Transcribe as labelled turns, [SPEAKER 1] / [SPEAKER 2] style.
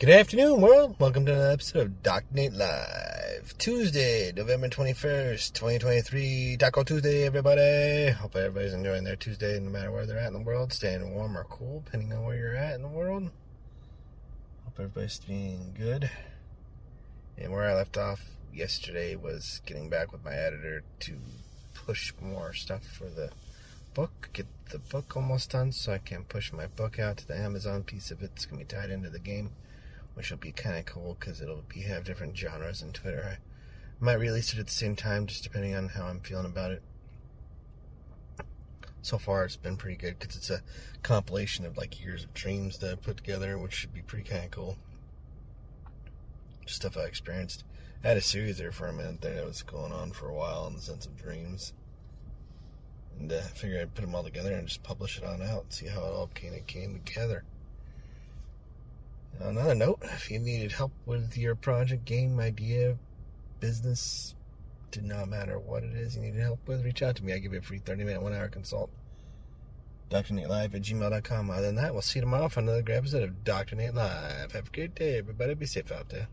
[SPEAKER 1] Good afternoon, world. Welcome to another episode of Doc Nate Live. Tuesday, November 21st, 2023. Taco Tuesday, everybody. Hope everybody's enjoying their Tuesday no matter where they're at in the world, staying warm or cool, depending on where you're at in the world. Hope everybody's being good. And where I left off yesterday was getting back with my editor to push more stuff for the book, get the book almost done so I can push my book out to the Amazon piece of it. it's going to be tied into the game which will be kind of cool because it'll be have different genres on Twitter. I might release it at the same time, just depending on how I'm feeling about it. So far, it's been pretty good because it's a compilation of like years of dreams that I put together, which should be pretty kind of cool. Just stuff I experienced. I had a series there for a minute there that was going on for a while in the sense of dreams. And uh, I figured I'd put them all together and just publish it on out and see how it all kind of came together. Another note, if you needed help with your project, game, idea, business, did not matter what it is you needed help with, reach out to me. I give you a free 30 minute, one hour consult. Dr. Nate Live at gmail.com. Other than that, we'll see you tomorrow for another great episode of Dr. Nate Live. Have a great day, everybody. Be safe out there.